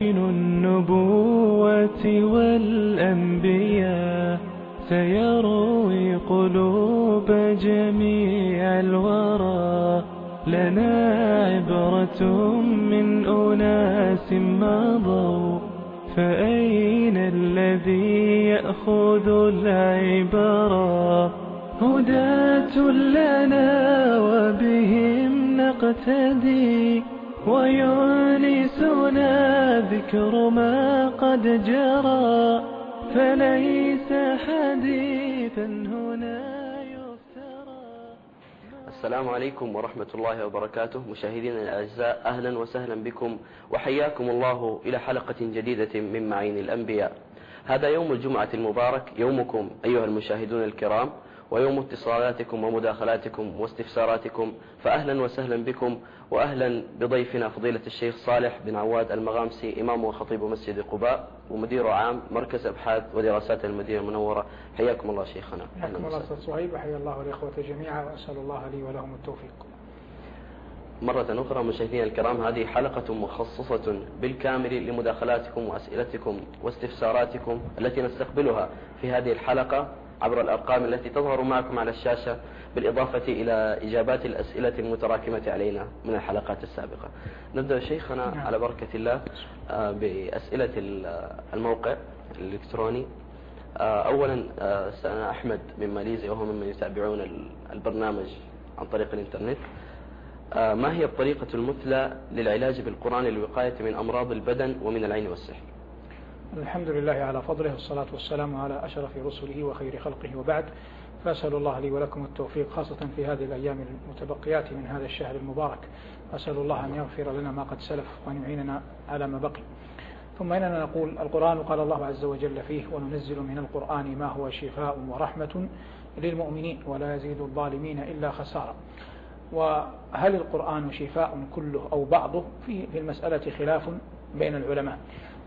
دين النبوة والأنبياء سيروي قلوب جميع الورى. لنا عبرة من أناس مضوا فأين الذي يأخذ العبرة هداة لنا وبهم نقتدي. ويونسنا ذكر ما قد جرى فليس حديثا هنا يفترى. السلام عليكم ورحمة الله وبركاته. مشاهدينا الأعزاء أهلا وسهلا بكم وحياكم الله إلى حلقة جديدة من معين الأنبياء. هذا يوم الجمعة المبارك يومكم أيها المشاهدون الكرام. ويوم اتصالاتكم ومداخلاتكم واستفساراتكم فأهلا وسهلا بكم وأهلا بضيفنا فضيلة الشيخ صالح بن عواد المغامسي إمام وخطيب مسجد قباء ومدير عام مركز أبحاث ودراسات المدينة المنورة. حياكم الله شيخنا. حياكم الله أستاذ صهيب. وحيا الله الإخوة جميعا. وأسأل الله لي ولهم التوفيق. مرة أخرى مشاهدينا الكرام هذه حلقة مخصصة بالكامل لمداخلاتكم وأسئلتكم واستفساراتكم التي نستقبلها في هذه الحلقة. عبر الأرقام التي تظهر معكم على الشاشة بالإضافة إلى إجابات الأسئلة المتراكمة علينا من الحلقات السابقة. نبدأ شيخنا نعم. على بركة الله آه، بأسئلة الموقع الإلكتروني. آه، أولا آه، سألنا أحمد من ماليزيا وهو ممن يتابعون البرنامج عن طريق الإنترنت. ما هي الطريقة المثلى للعلاج بالقرآن للوقاية من أمراض البدن ومن العين والسحر؟ الحمد لله على فضله والصلاة والسلام على أشرف رسله وخير خلقه وبعد. فأسأل الله لي ولكم التوفيق خاصة في هذه الأيام المتبقيات من هذا الشهر المبارك. أسأل الله أن يغفر لنا ما قد سلف وأن يعيننا على ما بقي. ثم إننا نقول القرآن قال الله عز وجل فيه وننزل من القرآن ما هو شفاء ورحمة للمؤمنين ولا يزيد الظالمين إلا خسارة. وهل القرآن شفاء كله أو بعضه؟ في المسألة خلاف بين العلماء.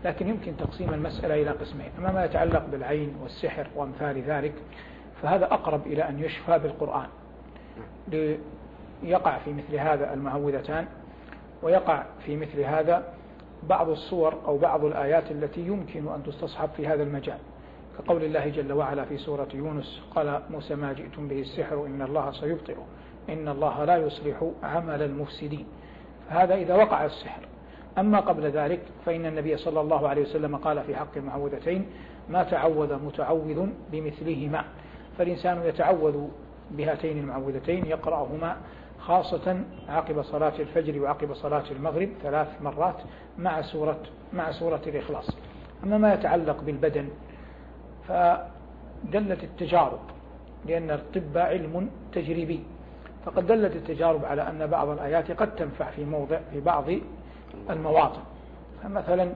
لكن يمكن تقسيم المسألة إلى قسمين أما ما يتعلق بالعين والسحر وأمثال ذلك فهذا أقرب إلى أن يشفى بالقرآن. ليقع في مثل هذا المعوذتان ويقع في مثل هذا بعض الصور أو بعض الآيات التي يمكن أن تستصحب في هذا المجال. كقول الله جل وعلا في سورة يونس قال موسى ما جئتم به السحر إن الله سيبطئه إن الله لا يصلح عمل المفسدين. فهذا إذا وقع السحر أما قبل ذلك فإن النبي صلى الله عليه وسلم قال في حق المعوذتين ما تعوذ متعوذ بمثلهما. فالإنسان يتعوذ بهاتين المعوذتين يقرأهما خاصة عقب صلاة الفجر وعقب صلاة المغرب ثلاث مرات مع سورة مع سورة الإخلاص. أما ما يتعلق بالبدن فدلت التجارب لأن الطب علم تجريبي. فقد دلت التجارب على أن بعض الآيات قد تنفع في موضع في بعض المواطن. فمثلا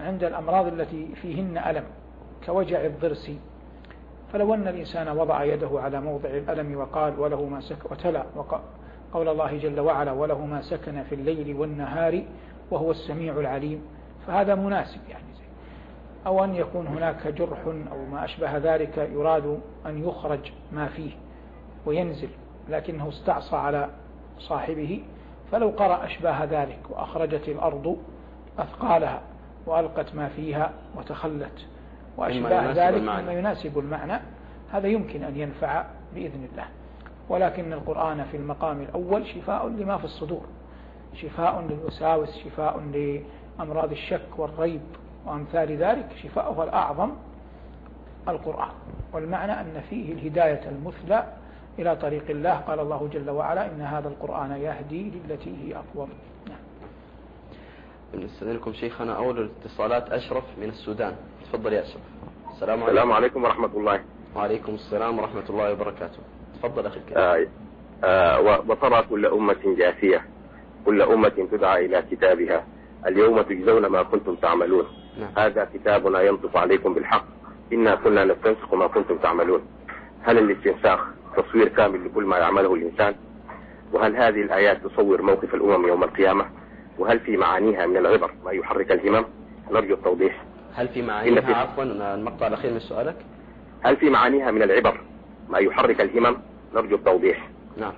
عند الأمراض التي فيهن ألم كوجع الضرس فلو أن الإنسان وضع يده على موضع الألم وقال وله ما سكن وتلا قول الله جل وعلا وله ما سكن في الليل والنهار وهو السميع العليم فهذا مناسب يعني أو أن يكون هناك جرح أو ما أشبه ذلك يراد أن يخرج ما فيه وينزل لكنه استعصى على صاحبه فلو قرأ أشباه ذلك وأخرجت الأرض أثقالها وألقت ما فيها وتخلت وأشباه ذلك مما يناسب المعنى هذا يمكن أن ينفع بإذن الله. ولكن القرآن في المقام الأول شفاء لما في الصدور شفاء للوساوس شفاء لأمراض الشك والريب وأمثال ذلك شفاؤها الأعظم القرآن. والمعنى أن فيه الهداية المثلى إلى طريق الله. قال الله جل وعلا إن هذا القرآن يهدي للتي هي أقوم. نعم. نستأذنكم شيخنا. أول الاتصالات أشرف من السودان. تفضل يا أشرف. السلام عليكم. السلام عليكم ورحمة الله. وعليكم السلام ورحمة الله وبركاته. تفضل أخي الكريم. آه آه وترى كل أمة جاثية. كل أمة تدعى إلى كتابها. اليوم تجزون ما كنتم تعملون. نعم. هذا كتابنا ينطق عليكم بالحق. إنا كنا نستنسخ ما كنتم تعملون. هل الاستنساخ تصوير كامل لكل ما يعمله الإنسان؟ وهل هذه الآيات تصور موقف الأمم يوم القيامة؟ وهل في معانيها من العبر ما يحرك الهمم؟ نرجو التوضيح. هل في معانيها؟ في عفوا المقطع الأخير من سؤالك. هل في معانيها من العبر ما يحرك الهمم؟ نرجو التوضيح. نعم.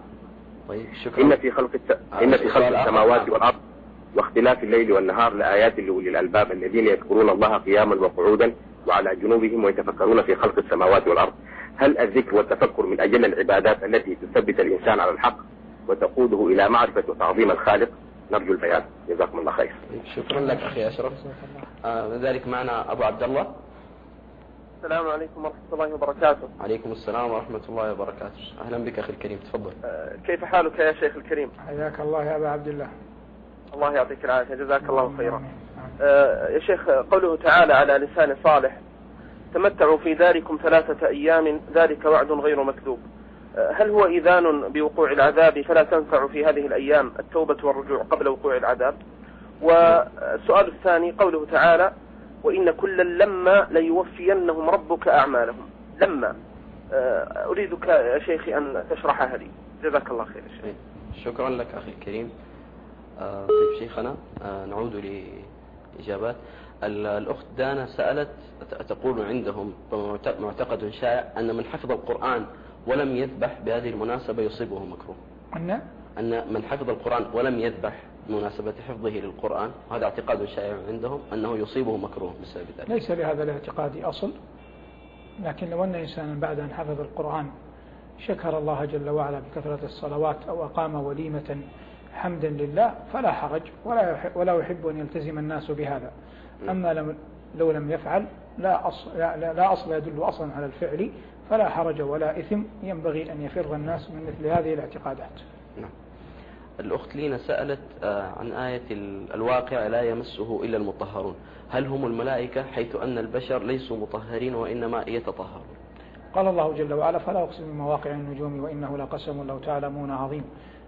طيب شكرا. إن في خلق الت... إن في خلق السماوات والأرض واختلاف الليل والنهار لآيات لأولي الألباب الذين يذكرون الله قياما وقعودا وعلى جنوبهم ويتفكرون في خلق السماوات والأرض. هل الذكر والتفكر من أجل العبادات التي تثبت الإنسان على الحق وتقوده إلى معرفة وتعظيم الخالق؟ نرجو البيان. جزاكم الله خير. شكرا لك أخي أشرف. آه ذلك معنا أبو عبد الله. السلام عليكم ورحمة الله وبركاته. عليكم السلام ورحمة الله وبركاته. أهلا بك أخي الكريم تفضل. آه كيف حالك يا شيخ الكريم؟ حياك الله يا أبا عبد الله. الله يعطيك العافية. جزاك الله خيرا. آه يا شيخ قوله تعالى على لسان صالح تمتعوا في داركم ثلاثة أيام ذلك وعد غير مكذوب. آه هل هو إذان بوقوع العذاب؟ فلا تنفع في هذه الأيام التوبة والرجوع قبل وقوع العذاب. والسؤال الثاني قوله تعالى وإن كلا لما ليوفينهم ربك أعمالهم. لما. آه، أريدك يا شيخي أن تشرحها لي جزاك الله خير شيخ. شكرا لك أخي الكريم. آه، طيب شيخنا نعود لإجابات. الأخت دانا سألت تقول عندهم معتقد شائع أن من حفظ القرآن ولم يذبح بهذه المناسبة يصيبه مكروه. أن؟ أن من حفظ القرآن ولم يذبح بمناسبة حفظه للقرآن وهذا اعتقاد شائع عندهم أنه يصيبه مكروه بسبب ذلك. ليس لهذا الاعتقاد أصل لكن لو أن إنسانا بعد أن حفظ القرآن شكر الله جل وعلا بكثرة الصلوات أو أقام وليمة حمدا لله فلا حرج ولا ولا يحب أن يلتزم الناس بهذا. أما لم لو لم يفعل لا أصل, لا, لا أصل يدل أصلا على الفعل فلا حرج ولا إثم. ينبغي أن يفر الناس من مثل هذه الاعتقادات. نعم. الأخت لينا سألت آه، عن آية الواقع لا يمسه إلا المطهرون. هل هم الملائكة؟ حيث أن البشر ليسوا مطهرين وإنما يتطهرون. قال الله جل وعلا فلا أقسم بمواقع النجوم وإنه لقسم لو تعلمون عظيم.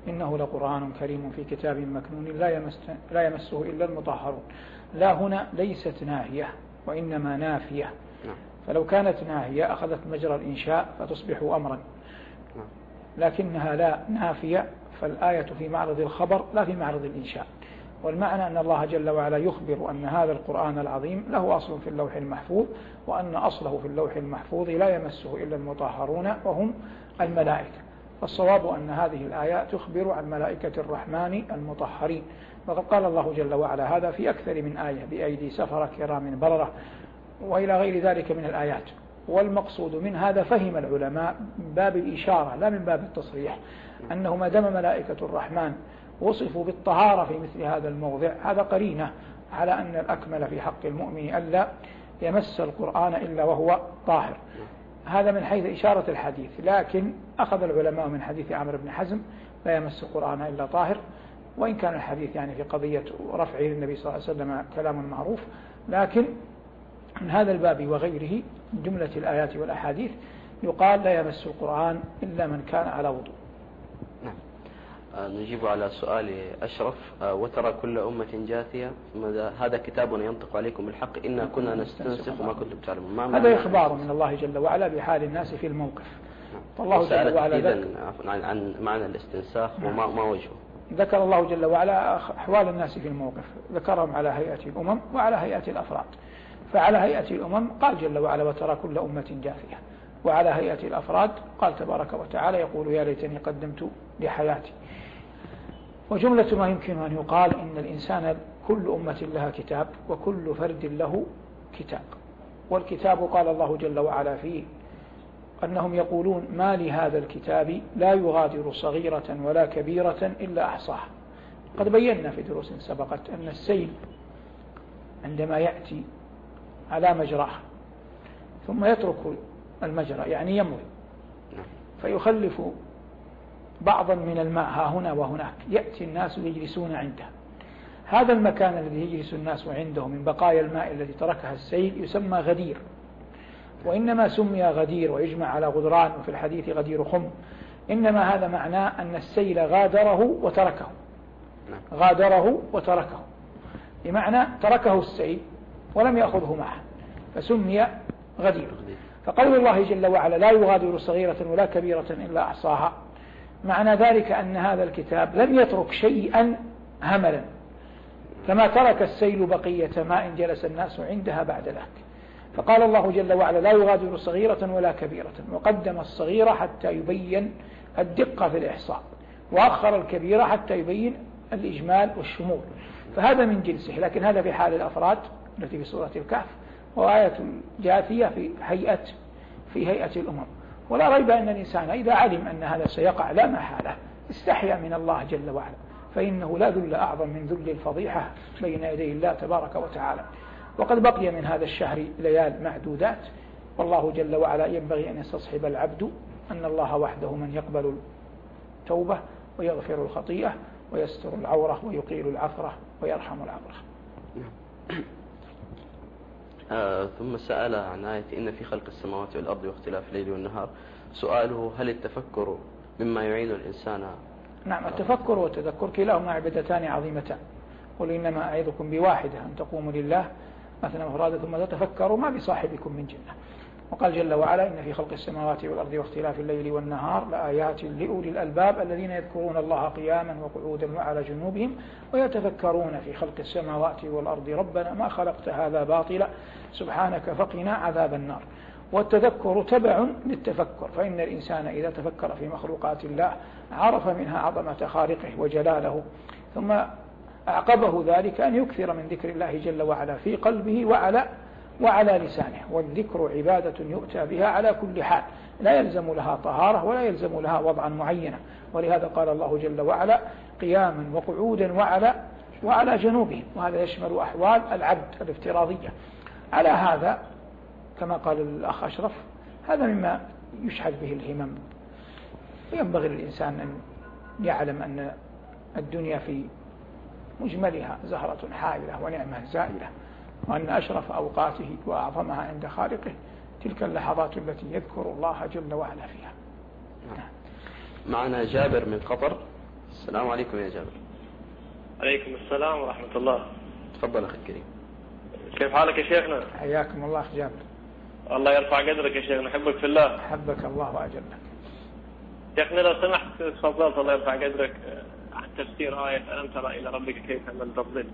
إنه لقرآن كريم في كتاب مكنون لا, يمس لا يمسه إلا المطهرون. لا هنا ليست ناهية وإنما نافية. نعم. فلو كانت ناهية أخذت مجرى الإنشاء فتصبح أمرا. نعم. لكنها لا نافية فالآية في معرض الخبر لا في معرض الإنشاء. والمعنى أن الله جل وعلا يخبر أن هذا القرآن العظيم له أصل في اللوح المحفوظ وأن أصله في اللوح المحفوظ لا يمسه إلا المطهرون وهم الملائكة. فالصواب أن هذه الآيات تخبر عن ملائكة الرحمن المطهرين. وقد قال الله جل وعلا هذا في أكثر من آية بأيدي سفرة كرام بررة وإلى غير ذلك من الآيات. والمقصود من هذا فهم العلماء من باب الإشارة لا من باب التصريح أنه ما دام ملائكة الرحمن وصفوا بالطهارة في مثل هذا الموضع. هذا قرينة على أن الأكمل في حق المؤمن ألا يمس القرآن إلا وهو طاهر. هذا من حيث إشارة الحديث لكن أخذ العلماء من حديث عمرو بن حزم لا يمس القرآن إلا طاهر. وإن كان الحديث يعني في قضية رفعه للنبي صلى الله عليه وسلم كلام معروف لكن من هذا الباب وغيره من جملة الآيات والأحاديث يقال لا يمس القرآن إلا من كان على وضوء. نعم. آه، نجيب على سؤال أشرف. آه، وترى كل أمة جاثية هذا كتابنا ينطق عليكم بالحق. إنا كنا نستنسخ ما كنتم تعلمون. هذا إخبار من الله جل وعلا بحال الناس في الموقف. نعم. فالله جل وعلا عن, عن معنى الاستنساخ نعم. وما ما وجهه؟ ذكر الله جل وعلا أحوال الناس في الموقف. ذكرهم على هيئة الأمم وعلى هيئة الأفراد. فعلى هيئة الأمم قال جل وعلا وترى كل أمة جاثية. وعلى هيئة الأفراد قال تبارك وتعالى يقول يا ليتني قدمت لحياتي. وجملة ما يمكن أن يقال إن الإنسان كل أمة لها كتاب وكل فرد له كتاب. والكتاب قال الله جل وعلا فيه أنهم يقولون ما لهذا الكتاب لا يغادر صغيرة ولا كبيرة إلا أحصاها. قد بينا في دروس سبقت أن السيل عندما يأتي على مجراه ثم يترك المجرى يعني يمضي فيخلف بعضا من الماء ها هنا وهناك يأتي الناس يجلسون عنده. هذا المكان الذي يجلس الناس عنده من بقايا الماء الذي تركها السيل يسمى غدير. وإنما سمي غدير ويجمع على غدران وفي الحديث غدير خم. إنما هذا معناه أن السيل غادره وتركه. غادره وتركه. بمعنى تركه السيل ولم يأخذه معه فسمي غدير. فقول الله جل وعلا لا يغادر صغيرة ولا كبيرة إلا أحصاها. معنى ذلك أن هذا الكتاب لم يترك شيئا هملا. كما ترك السيل بقية ماء جلس الناس عندها بعد ذلك فقال الله جل وعلا لا يغادر صغيرة ولا كبيرة وقدم الصغيرة حتى يبين الدقة في الإحصاء وأخر الكبيرة حتى يبين الإجمال والشمول. فهذا من جنسه لكن هذا في حال الأفراد التي في سورة الكهف وآية جاثية في هيئة في هيئة الأمم. ولا ريب أن الإنسان إذا علم أن هذا سيقع لا محالة استحيا من الله جل وعلا فإنه لا ذل أعظم من ذل الفضيحة بين يدي الله تبارك وتعالى. وقد بقي من هذا الشهر ليال معدودات. والله جل وعلا ينبغي أن يستصحب العبد أن الله وحده من يقبل التوبة ويغفر الخطيئة ويستر العورة ويقيل العثرة ويرحم العبرة آه ثم سأل عن آية إن في خلق السماوات والأرض واختلاف الليل والنهار. سؤاله هل التفكر مما يعين الإنسان؟ نعم التفكر والتذكر كلاهما عبادتان عظيمتان. قل إنما أعظكم بواحدة أن تقوموا لله مثلا مفرادة ثم تتفكروا ما بصاحبكم من جنة. وقال جل وعلا إن في خلق السماوات والأرض واختلاف الليل والنهار لآيات لأولي الألباب الذين يذكرون الله قياما وقعودا وعلى جنوبهم ويتفكرون في خلق السماوات والأرض. ربنا ما خلقت هذا باطلا. سبحانك فقنا عذاب النار. والتذكر تبع للتفكر. فإن الإنسان إذا تفكر في مخلوقات الله عرف منها عظمة خالقه وجلاله. ثم أعقبه ذلك أن يكثر من ذكر الله جل وعلا في قلبه وعلى وعلى لسانه. والذكر عبادة يؤتى بها على كل حال. لا يلزم لها طهارة ولا يلزم لها وضعا معينا. ولهذا قال الله جل وعلا قياما وقعودا وعلى وعلى جنوبهم. وهذا يشمل أحوال العبد الافتراضية. على هذا كما قال الأخ أشرف هذا مما يشحذ به الهمم. وينبغي للإنسان أن يعلم أن الدنيا في مجملها زهرة حائلة ونعمة زائلة وأن أشرف أوقاته وأعظمها عند خالقه تلك اللحظات التي يذكر الله جل وعلا فيها. نعم. معنا جابر من قطر. السلام عليكم يا جابر. عليكم السلام ورحمة الله. تفضل أخي الكريم. كيف حالك يا شيخنا؟ حياكم الله أخ جابر. الله يرفع قدرك يا شيخنا أحبك في الله. حبك الله وأجلك. شيخنا لو سمحت تفضلت الله يرفع قدرك. عن تفسير آية ألم ترى إلى ربك كيف من تفضل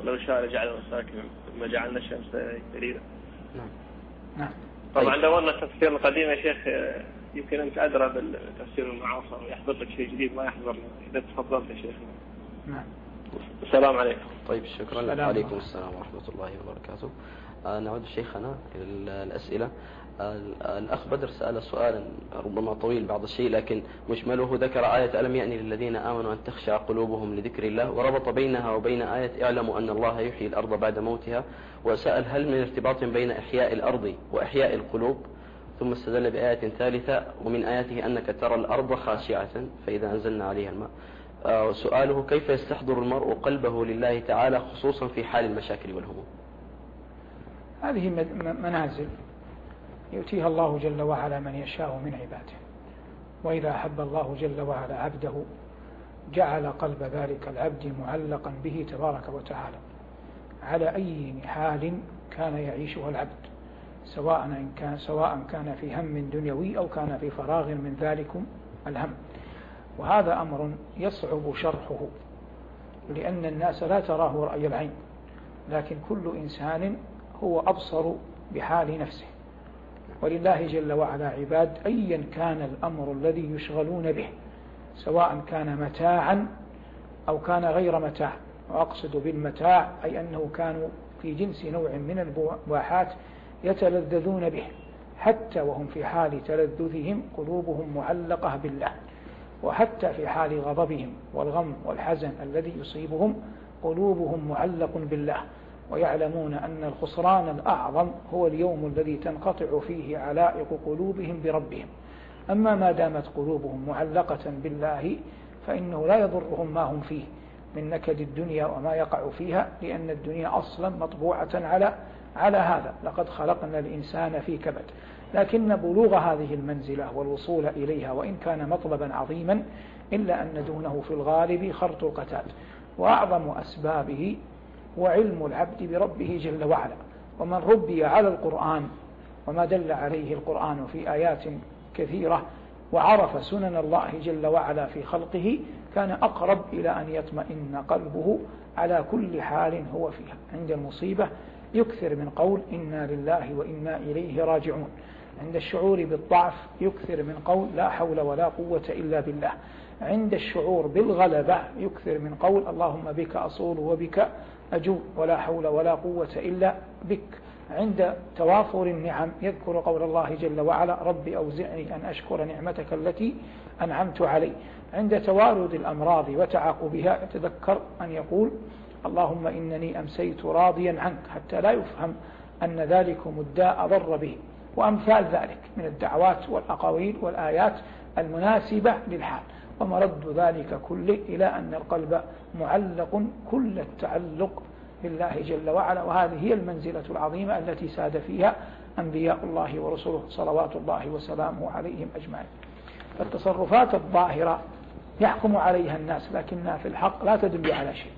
ولو شاء لجعل ساكنا ثم جعلنا الشمس دليلا نعم. نعم. طبعا لو أن التفسير القديم يا شيخ يمكن أنت أدرى بالتفسير المعاصر ويحضر لك شيء جديد ما يحضر إذا تفضلت يا شيخ. نعم. السلام عليكم. طيب شكرا. وعليكم السلام ورحمة الله وبركاته. نعود شيخنا إلى الأسئلة. الأخ بدر سأل سؤالا ربما طويل بعض الشيء لكن مشمله ذكر آية ألم يأني للذين آمنوا أن تخشع قلوبهم لذكر الله وربط بينها وبين آية اعلموا أن الله يحيي الأرض بعد موتها وسأل هل من ارتباط بين إحياء الأرض وإحياء القلوب؟ ثم استدل بآية ثالثة ومن آياته أنك ترى الأرض خاشعة فإذا أنزلنا عليها الماء. آه، سؤاله كيف يستحضر المرء قلبه لله تعالى خصوصا في حال المشاكل والهموم؟ هذه منازل يؤتيها الله جل وعلا من يشاء من عباده. وإذا أحب الله جل وعلا عبده جعل قلب ذلك العبد معلقا به تبارك وتعالى. على أي حال كان يعيشها العبد سواء إن كان سواء كان في هم دنيوي أو كان في فراغ من ذلكم الهم. وهذا أمر يصعب شرحه لأن الناس لا تراه رأي العين. لكن كل إنسان هو أبصر بحال نفسه. ولله جل وعلا عباد أيا كان الأمر الذي يشغلون به سواء كان متاعا أو كان غير متاع. وأقصد بالمتاع أي أنه كانوا في جنس نوع من البواحات يتلذذون به. حتى وهم في حال تلذذهم قلوبهم معلقة بالله. وحتى في حال غضبهم والغم والحزن الذي يصيبهم قلوبهم معلق بالله. ويعلمون أن الخسران الأعظم هو اليوم الذي تنقطع فيه علائق قلوبهم بربهم. أما ما دامت قلوبهم معلقة بالله فإنه لا يضرهم ما هم فيه من نكد الدنيا وما يقع فيها لأن الدنيا أصلا مطبوعة على على هذا. لقد خلقنا الإنسان في كبد. لكن بلوغ هذه المنزلة والوصول إليها وإن كان مطلبا عظيما إلا أن دونه في الغالب خرط القتال. وأعظم أسبابه وعلم العبد بربه جل وعلا. ومن ربي على القرآن وما دل عليه القرآن في آيات كثيرة وعرف سنن الله جل وعلا في خلقه كان أقرب إلى أن يطمئن قلبه على كل حال هو فيها. عند المصيبة يكثر من قول إنا لله وإنا إليه راجعون. عند الشعور بالضعف يكثر من قول لا حول ولا قوة إلا بالله. عند الشعور بالغلبة يكثر من قول اللهم بك أصول وبك أجول ولا حول ولا قوة إلا بك. عند توافر النعم يذكر قول الله جل وعلا رب أوزعني أن أشكر نعمتك التي أنعمت علي. عند توارد الأمراض وتعاقبها يتذكر أن يقول اللهم إنني أمسيت راضيا عنك حتى لا يفهم أن ذلكم الداء ضر به. وأمثال ذلك من الدعوات والأقاويل والآيات المناسبة للحال. ومرد ذلك كله إلى أن القلب معلق كل التعلق بالله جل وعلا. وهذه هي المنزلة العظيمة التي ساد فيها أنبياء الله ورسله صلوات الله وسلامه عليهم أجمعين. فالتصرفات الظاهرة يحكم عليها الناس لكنها في الحق لا تدل على شيء.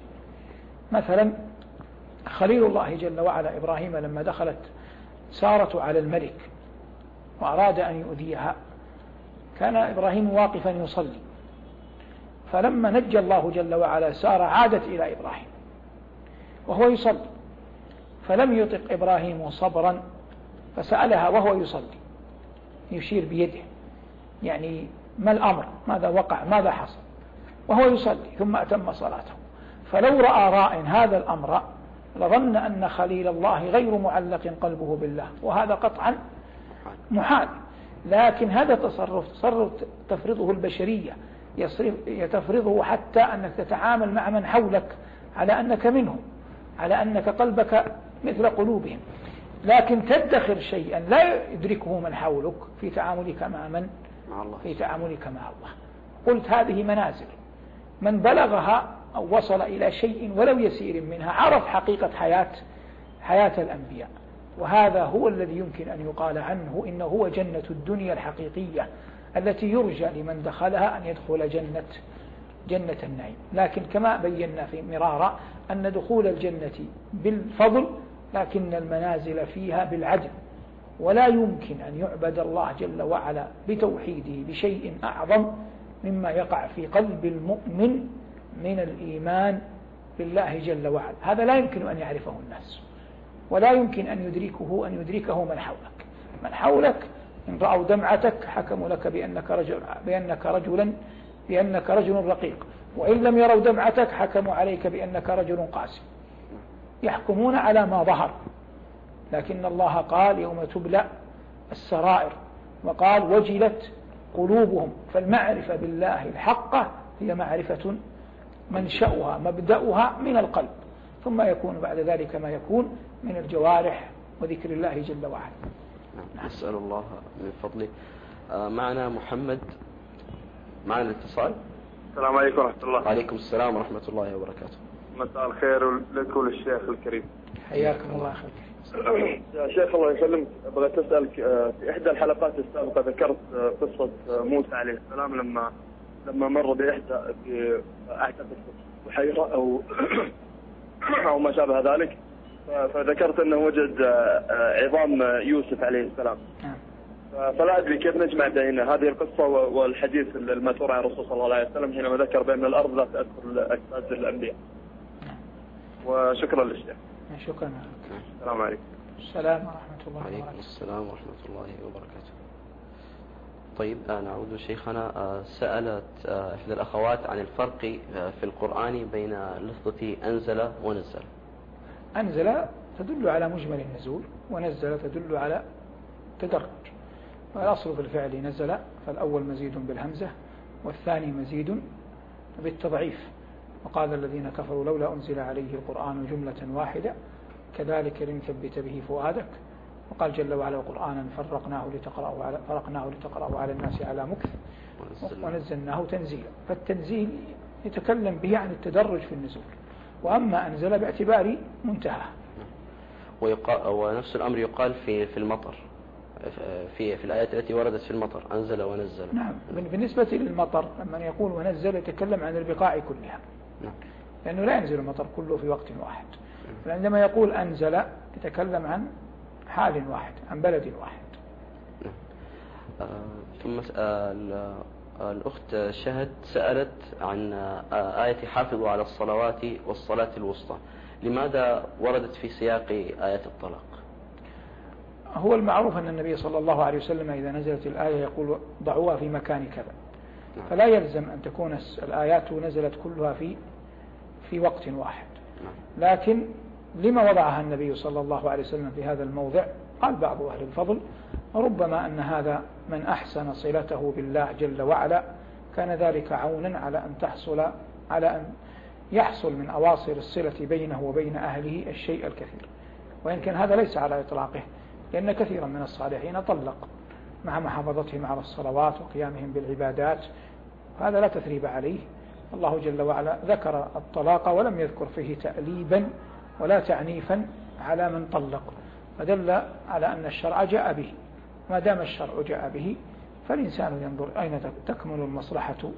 مثلا خليل الله جل وعلا إبراهيم لما دخلت سارة على الملك وأراد أن يؤذيها كان إبراهيم واقفا يصلي. فلما نجى الله جل وعلا سارة عادت إلى إبراهيم وهو يصلي. فلم يطق إبراهيم صبرا فسألها وهو يصلي. يشير بيده. يعني ما الأمر؟ ماذا وقع؟ ماذا حصل؟ وهو يصلي ثم أتم صلاته. فلو رأى راء هذا الأمر لظن أن خليل الله غير معلق قلبه بالله. وهذا قطعا محال. لكن هذا تصرف تصرف تفرضه البشرية. يتفرضه حتى أنك تتعامل مع من حولك على أنك منهم على أنك قلبك مثل قلوبهم. لكن تدخر شيئا لا يدركه من حولك في تعاملك مع من؟ مع الله. في تعاملك مع الله. قلت هذه منازل. من بلغها أو وصل إلى شيء ولو يسير منها عرف حقيقة حياة حياة الأنبياء. وهذا هو الذي يمكن أن يقال عنه إنه هو جنة الدنيا الحقيقية. التي يرجى لمن دخلها أن يدخل جنة جنة النعيم. لكن كما بينا في مرارا أن دخول الجنة بالفضل لكن المنازل فيها بالعدل. ولا يمكن أن يعبد الله جل وعلا بتوحيده بشيء أعظم مما يقع في قلب المؤمن من الإيمان بالله جل وعلا. هذا لا يمكن أن يعرفه الناس ولا يمكن أن يدركه أن يدركه من حولك. من حولك إن رأوا دمعتك حكموا لك بأنك رجل بأنك رجلا بأنك رجل رقيق. وإن لم يروا دمعتك حكموا عليك بأنك رجل قاسي. يحكمون على ما ظهر. لكن الله قال يوم تبلى السرائر وقال وجلت قلوبهم. فالمعرفة بالله الحقة هي معرفة منشأها مبدأها من القلب. ثم يكون بعد ذلك ما يكون من الجوارح وذكر الله جل وعلا. نعم. نسأل الله من فضله. آه، معنا محمد. معنا الاتصال. السلام عليكم ورحمة الله. وعليكم السلام ورحمة الله وبركاته. مساء الخير لك وللشيخ الكريم. حياكم الله خير. يا شيخ الله يسلمك. بغيت اسالك آه، في إحدى الحلقات السابقة ذكرت آه، قصة موسى عليه السلام لما لما مر بإحدى في اعتقد بحيرة أو أو ما شابه ذلك. فذكرت أنه وجد آه، عظام يوسف عليه السلام نعم. فلا أدري كيف نجمع بين هذه القصة والحديث الماثور عن الرسول صلى الله عليه وسلم حينما ذكر بأن الأرض لا تاكل أجساد الأنبياء. نعم. وشكرا للشيخ. شكرا السلام عليكم. السلام ورحمة الله وبركاته. وعليكم السلام ورحمة الله وبركاته. طيب آه، نعود شيخنا آه، سألت إحدى الأخوات عن الفرق في القرآن بين لفظة أنزل ونزل أنزل تدل على مجمل النزول ونزل تدل على تدرج. والأصل في الفعل نزل فالأول مزيد بالهمزة والثاني مزيد بالتضعيف. وقال الذين كفروا لولا أنزل عليه القرآن جملة واحدة كذلك لنثبت به فؤادك. وقال جل وعلا قرآنا فرقناه لتقرأه على فرقناه لتقرأه على الناس على مكث ونزلناه تنزيلا. فالتنزيل يتكلم به عن التدرج في النزول. وأما أنزل باعتبار منتهى. ونفس الأمر يقال في في المطر. في في الآيات التي وردت في المطر. أنزل ونزل. نعم. بالنسبة للمطر لما يقول ونزل يتكلم عن البقاع كلها. نعم. لأنه لا ينزل المطر كله في وقت واحد. عندما يقول أنزل يتكلم عن حال واحد عن بلد واحد. نعم. آه ثم آه الأخت شهد سألت عن آية حافظوا على الصلوات والصلاة الوسطى. لماذا وردت في سياق آيات الطلاق؟ هو المعروف أن النبي صلى الله عليه وسلم إذا نزلت الآية يقول ضعوها في مكان كذا. نعم. فلا يلزم أن تكون الآيات نزلت كلها في في وقت واحد. نعم. لكن لما وضعها النبي صلى الله عليه وسلم في هذا الموضع؟ قال بعض أهل الفضل ربما أن هذا من أحسن صلته بالله جل وعلا. كان ذلك عونا على أن تحصل على أن يحصل من أواصر الصلة بينه وبين أهله الشيء الكثير. وإن كان هذا ليس على إطلاقه لأن كثيرا من الصالحين طلق مع محافظتهم على الصلوات وقيامهم بالعبادات. هذا لا تثريب عليه. الله جل وعلا ذكر الطلاق ولم يذكر فيه تأليبا ولا تعنيفا على من طلق. فدل على أن الشرع جاء به. ما دام الشرع جاء به فالإنسان ينظر أين تكمن المصلحة.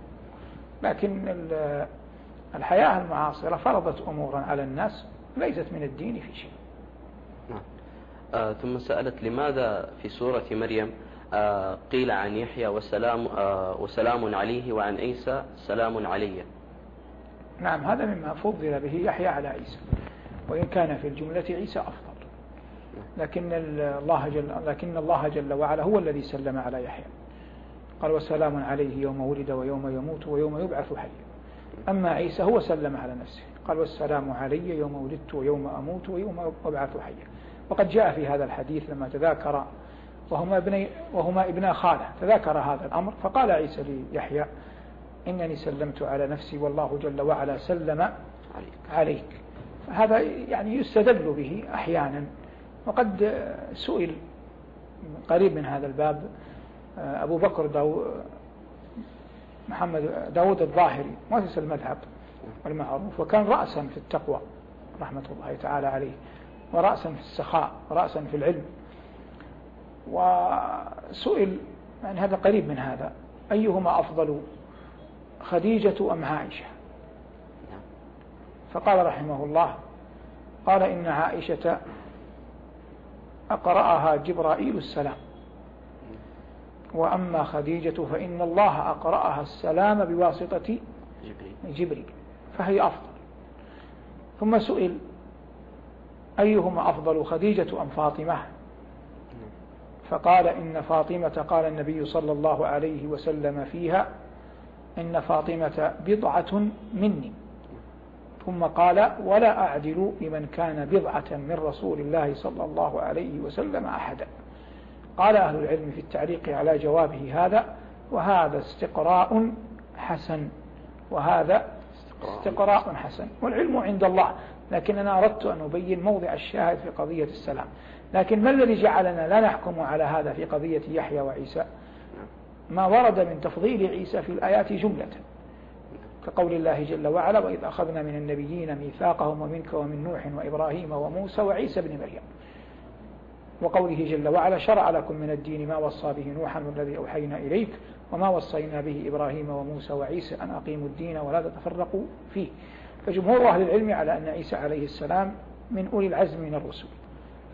لكن الحياة المعاصرة فرضت أمورا على الناس ليست من الدين في شيء. نعم. آه ثم سألت لماذا في سورة مريم آه قيل عن يحيى وسلام, آه وسلام عليه وعن عيسى سلام علي. نعم هذا مما فضل به يحيى على عيسى. وإن كان في الجملة عيسى أفضل. لكن الله جل, لكن الله جل وعلا هو الذي سلم على يحيى. قال وسلام عليه يوم ولد ويوم يموت ويوم يبعث حيا. أما عيسى هو سلم على نفسه. قال والسلام علي يوم ولدت ويوم أموت ويوم أبعث حيا. وقد جاء في هذا الحديث لما تذاكر وهما ابني وهما ابنا خالة. تذاكر هذا الأمر فقال عيسى ليحيى إنني سلمت على نفسي والله جل وعلا سلم عليك, عليك. هذا يعني يستدل به أحيانا. وقد سئل قريب من هذا الباب أبو بكر داو محمد داود الظاهري مؤسس المذهب المعروف وكان رأسا في التقوى رحمة الله تعالى عليه ورأسا في السخاء ورأسا في العلم. وسئل يعني هذا قريب من هذا أيهما أفضل خديجة أم عائشة؟ فقال رحمه الله قال إن عائشة أقرأها جبرائيل السلام. وأما خديجة فإن الله أقرأها السلام بواسطة جبريل. فهي أفضل. ثم سئل أيهما أفضل خديجة أم فاطمة؟ فقال إن فاطمة قال النبي صلى الله عليه وسلم فيها إن فاطمة بضعة مني. ثم قال ولا أعدل لمن كان بضعة من رسول الله صلى الله عليه وسلم أحدا. قال أهل العلم في التعليق على جوابه هذا وهذا استقراء حسن وهذا استقراء حسن والعلم عند الله. لكن أنا أردت أن أبين موضع الشاهد في قضية السلام. لكن ما الذي جعلنا لا نحكم على هذا في قضية يحيى وعيسى؟ ما ورد من تفضيل عيسى في الآيات جملة. كقول الله جل وعلا وإذ أخذنا من النبيين ميثاقهم ومنك ومن نوح وإبراهيم وموسى وعيسى بن مريم. وقوله جل وعلا شرع لكم من الدين ما وصى به نوحا والذي أوحينا إليك وما وصينا به إبراهيم وموسى وعيسى أن أقيموا الدين ولا تتفرقوا فيه. فجمهور أهل العلم على أن عيسى عليه السلام من أولي العزم من الرسل.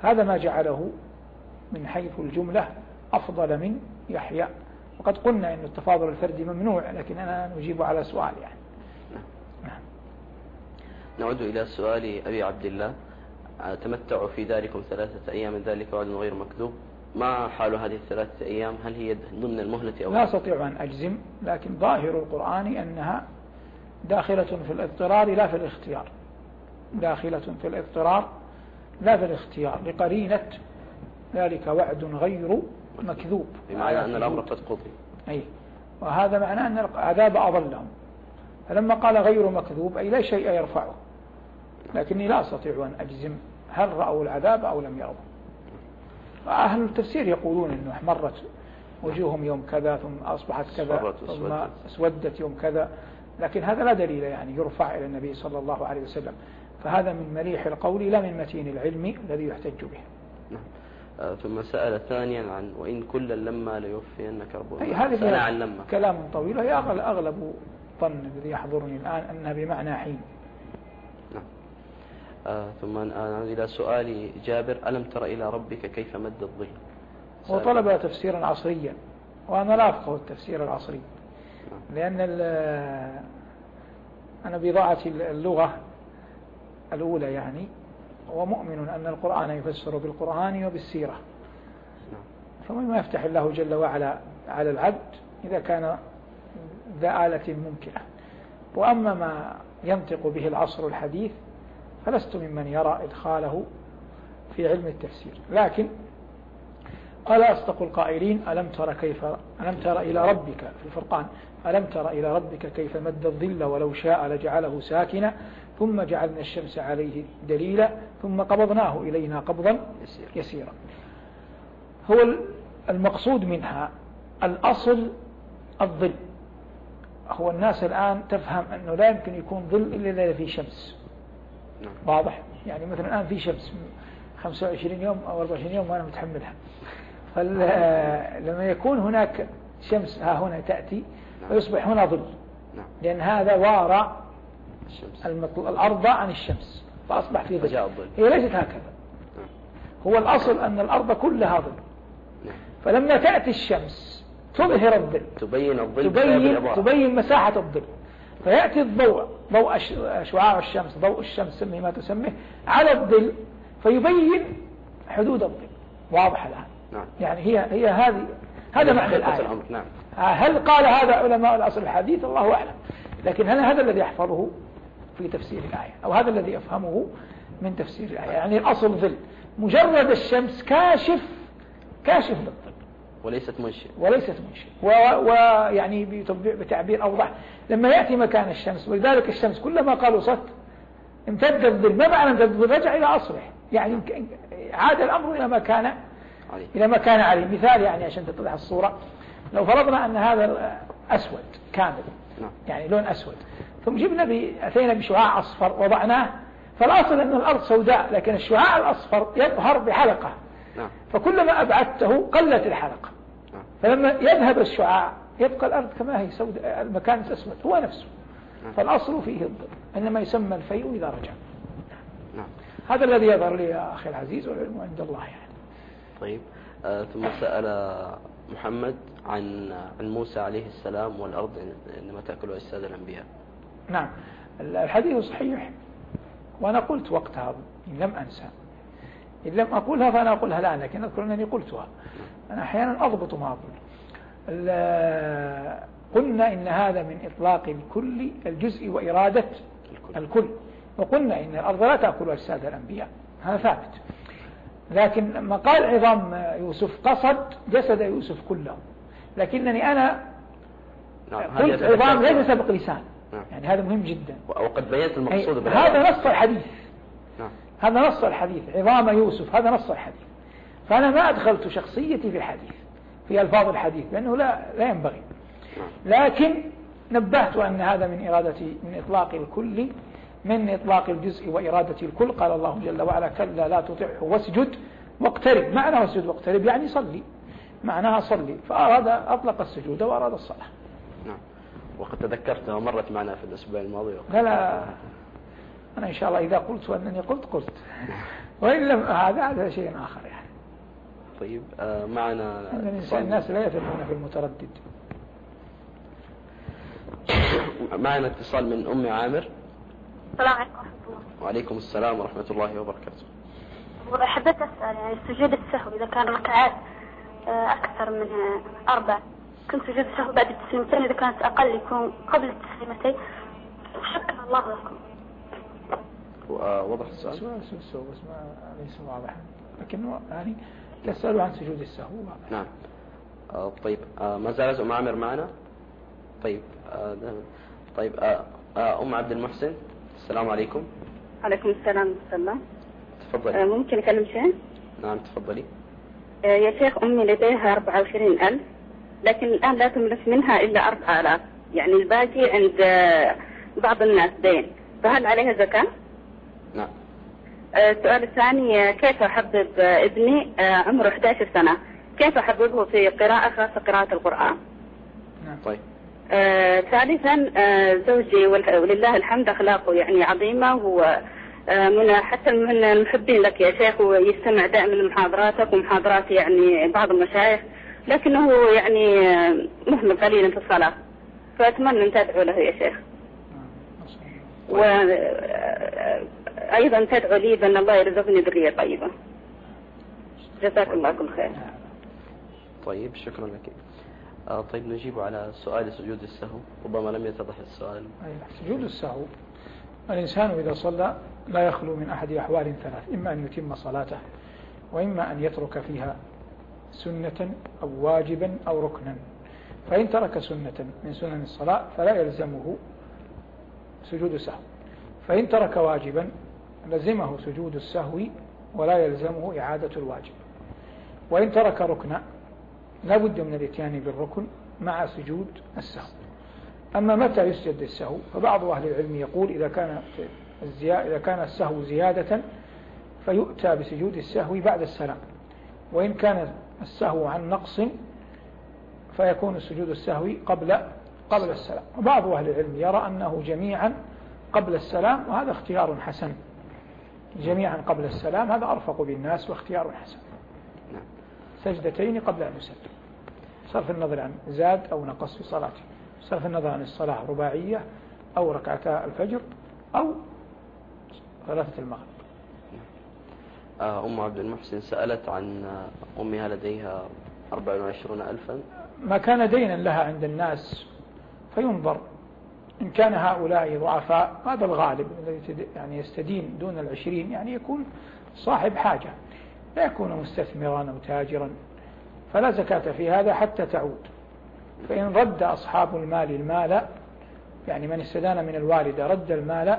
هذا ما جعله من حيث الجملة أفضل من يحيى. وقد قلنا أن التفاضل الفردي ممنوع لكن أنا نجيب على سؤال يعني. نعم. نعود إلى سؤال أبي عبد الله. تمتعوا في ذلكم ثلاثة أيام من ذلك وعد غير مكذوب. ما حال هذه الثلاثة أيام؟ هل هي ضمن المهلة أو لا أستطيع أن أجزم لكن ظاهر القرآن أنها داخلة في الاضطرار لا في الاختيار. داخلة في الاضطرار لا في الاختيار. لقرينة ذلك وعد غير مكذوب بمعنى أن الأمر قد قضي. أي. وهذا معناه أن العذاب أضلهم فلما قال غير مكذوب أي لا شيء يرفعه. لكني لا أستطيع أن أجزم هل رأوا العذاب أو لم يروا. أهل التفسير يقولون أنه احمرت وجوههم يوم كذا ثم أصبحت كذا ثم أسودت يوم كذا. لكن هذا لا دليل يعني يرفع إلى النبي صلى الله عليه وسلم. فهذا من مليح القول لا من متين العلم الذي يحتج به. نعم. ثم سأل ثانيا عن وإن كلا لما ليوفينك أي هذه عن لما كلام طويل هي أغلب ظن الذي يحضرني الآن أنها بمعنى حين. نعم. آه ثم نعود إلى سؤال جابر. ألم تر إلى ربك كيف مد الظل؟ هو طلب تفسيرا عصريا وأنا لا أفقه التفسير العصري. نعم. لأن أنا بضاعة اللغة الأولى يعني. ومؤمن أن القرآن يفسر بالقرآن وبالسيرة. فمما يفتح الله جل وعلا على العبد إذا كان ذا آلة ممكنة. وأما ما ينطق به العصر الحديث فلست ممن يرى إدخاله في علم التفسير. لكن قال أصدق القائلين؟ ألم تر كيف ألم تر إلى ربك في الفرقان. ألم تر إلى ربك كيف مد الظل ولو شاء لجعله ساكنا. ثم جعلنا الشمس عليه دليلا. ثم قبضناه إلينا قبضا يسيرا. هو المقصود منها الأصل الظل. هو الناس الآن تفهم أنه لا يمكن يكون ظل إلا إذا في شمس. نعم. واضح؟ يعني مثلا الآن في شمس. 25 يوم أو 24 يوم وأنا متحملها. فلما يكون هناك شمس ها هنا تأتي فيصبح هنا ظل. نعم. لأن هذا وارى الأرض عن الشمس فأصبح في ظل. هي ليست هكذا. نعم. هو الأصل أن الأرض كلها ظل. نعم. فلما تأتي الشمس تظهر الظل. تبين الظل تبين, تبين مساحة الظل. فيأتي الضوء ضوء شعاع الشمس ضوء الشمس سمي ما تسميه على الظل فيبين حدود الظل. واضح الآن. نعم. يعني هي هي هذه هذا معنى الآية. نعم. هل قال هذا علماء الأصل الحديث؟ الله أعلم. لكن هل هذا الذي يحفظه في تفسير الآية؟ أو هذا الذي يفهمه من تفسير الآية؟ يعني الأصل ظل مجرد الشمس كاشف كاشف للظل وليست منشئ وليست منشئ ويعني بتعبير أوضح. لما يأتي مكان الشمس ولذلك الشمس كلما قالوا صت امتد الظل ما معنى امتد الظل رجع إلى أصله. يعني عاد الأمر إلى ما كان إلى ما كان عليه. مثال يعني عشان تتضح الصورة. لو فرضنا أن هذا أسود كامل. نعم. يعني لون أسود. ثم جبنا أتينا بشعاع أصفر وضعناه. فالأصل أن الأرض سوداء لكن الشعاع الأصفر يظهر بحلقة. نعم. فكلما أبعدته قلت الحلقة. نعم. فلما يذهب الشعاع يبقى الأرض كما هي سوداء المكان أسود هو نفسه. فالأصل فيه الضر إنما يسمى الفيء إذا رجع. نعم. هذا الذي يظهر لي يا أخي العزيز والعلم عند الله يعني. طيب. آه ثم سأل محمد عن عن موسى عليه السلام والأرض عندما تأكلها أجساد الأنبياء. نعم. الحديث صحيح. وأنا قلت وقتها إن لم أنسى. إن لم أقولها فأنا أقولها الآن لكن أذكر أنني قلتها. أنا أحيانا أضبط ما أقول. قلنا إن هذا من إطلاق الكل الجزء وإرادة الكل. وقلنا إن الأرض لا تأكل أجساد الأنبياء. هذا ثابت. لكن لما قال عظام يوسف قصد جسد يوسف كله. لكنني أنا نعم قلت عظام ليس سبق لسان. نعم. يعني هذا مهم جدا. وقد بينت المقصود هذا نص الحديث. نعم. هذا نص الحديث. عظام يوسف هذا نص الحديث. فأنا ما أدخلت شخصيتي في الحديث في ألفاظ الحديث لأنه لا, لا ينبغي. لكن نبهت أن هذا من إرادة من إطلاق الكل. من إطلاق الجزء وإرادة الكل. قال الله جل وعلا كلا لا تطعه واسجد واقترب. معنى واسجد واقترب يعني صلي. معناها صلي. فأراد أطلق السجود وأراد الصلاة. نعم. وقد تذكرتها ومرت معنا في الأسبوع الماضي. لا لا أنا إن شاء الله إذا قلت وأنني قلت قلت. وإن لم هذا هذا شيء آخر يعني. طيب آه معنا الناس لا يفهمون في المتردد. معنا اتصال من أم عامر. السلام عليكم ورحمة الله. وعليكم السلام ورحمة الله وبركاته. حبيت أسأل يعني سجود السهو إذا كان ركعات آه، أكثر من أربع. كنت سجود السهو بعد التسليمتين إذا كانت أقل يكون قبل التسليمتين. شكر الله لكم. وضح السؤال. سؤال السهو بس ما ليس واضحا لكن يعني يسألوا عن سجود السهو. نعم. آه، طيب. آه، ما زالت أم عامر معنا؟ طيب. طيب. أم عبد المحسن؟ السلام عليكم. عليكم السلام ورحمة الله. تفضلي. آه، ممكن أكلم شيء؟ نعم تفضلي. آه، يا شيخ أمي لديها 24 ألف لكن الآن لا تملك منها إلا 4000 يعني الباقي عند آه، بعض الناس دين. فهل عليها زكاة؟ نعم. السؤال الثاني كيف أحبب ابني عمره 11 سنة؟ كيف أحببه في قراءة خاصة قراءة القرآن؟ نعم. طيب. آه ثالثا آه زوجي ولله الحمد أخلاقه يعني عظيمة و آه من حتى من المحبين لك يا شيخ ويستمع دائما لمحاضراتك ومحاضرات يعني بعض المشايخ لكنه يعني مهمل قليلا في الصلاة. فأتمنى أن تدعو له يا شيخ. وأيضا آه، تدعو لي بأن الله يرزقني ذرية طيبة. جزاك الله كل خير. طيب شكرا لك. آه طيب نجيب على سؤال سجود السهو. ربما لم يتضح السؤال. أي سجود السهو. الإنسان إذا صلى لا يخلو من أحد أحوال ثلاث إما أن يتم صلاته وإما أن يترك فيها سنة أو واجبا أو ركنا. فإن ترك سنة من سنن الصلاة فلا يلزمه سجود السهو. فإن ترك واجبا لزمه سجود السهو ولا يلزمه إعادة الواجب. وإن ترك ركنا لا بد من الاتيان بالركن مع سجود السهو. أما متى يسجد السهو؟ فبعض أهل العلم يقول إذا كان إذا كان السهو زيادة فيؤتى بسجود السهو بعد السلام. وإن كان السهو عن نقص فيكون سجود السهو قبل قبل السلام. وبعض أهل العلم يرى أنه جميعا قبل السلام وهذا اختيار حسن. جميعا قبل السلام هذا أرفق بالناس واختيار حسن. نعم. سجدتين قبل أن يسلم. صرف النظر عن زاد أو نقص في صلاته. صرف النظر عن الصلاة رباعية أو ركعتا الفجر أو ثلاثة المغرب. آه، أم عبد المحسن سألت عن أمها لديها 24 ألفا. ما كان دينا لها عند الناس فينظر. إن كان هؤلاء ضعفاء هذا الغالب الذي يعني يستدين دون العشرين يعني يكون صاحب حاجة. لا يكون مستثمرا أو تاجرا. فلا زكاة في هذا حتى تعود. فإن رد أصحاب المال المال يعني من استدان من الوالدة رد المال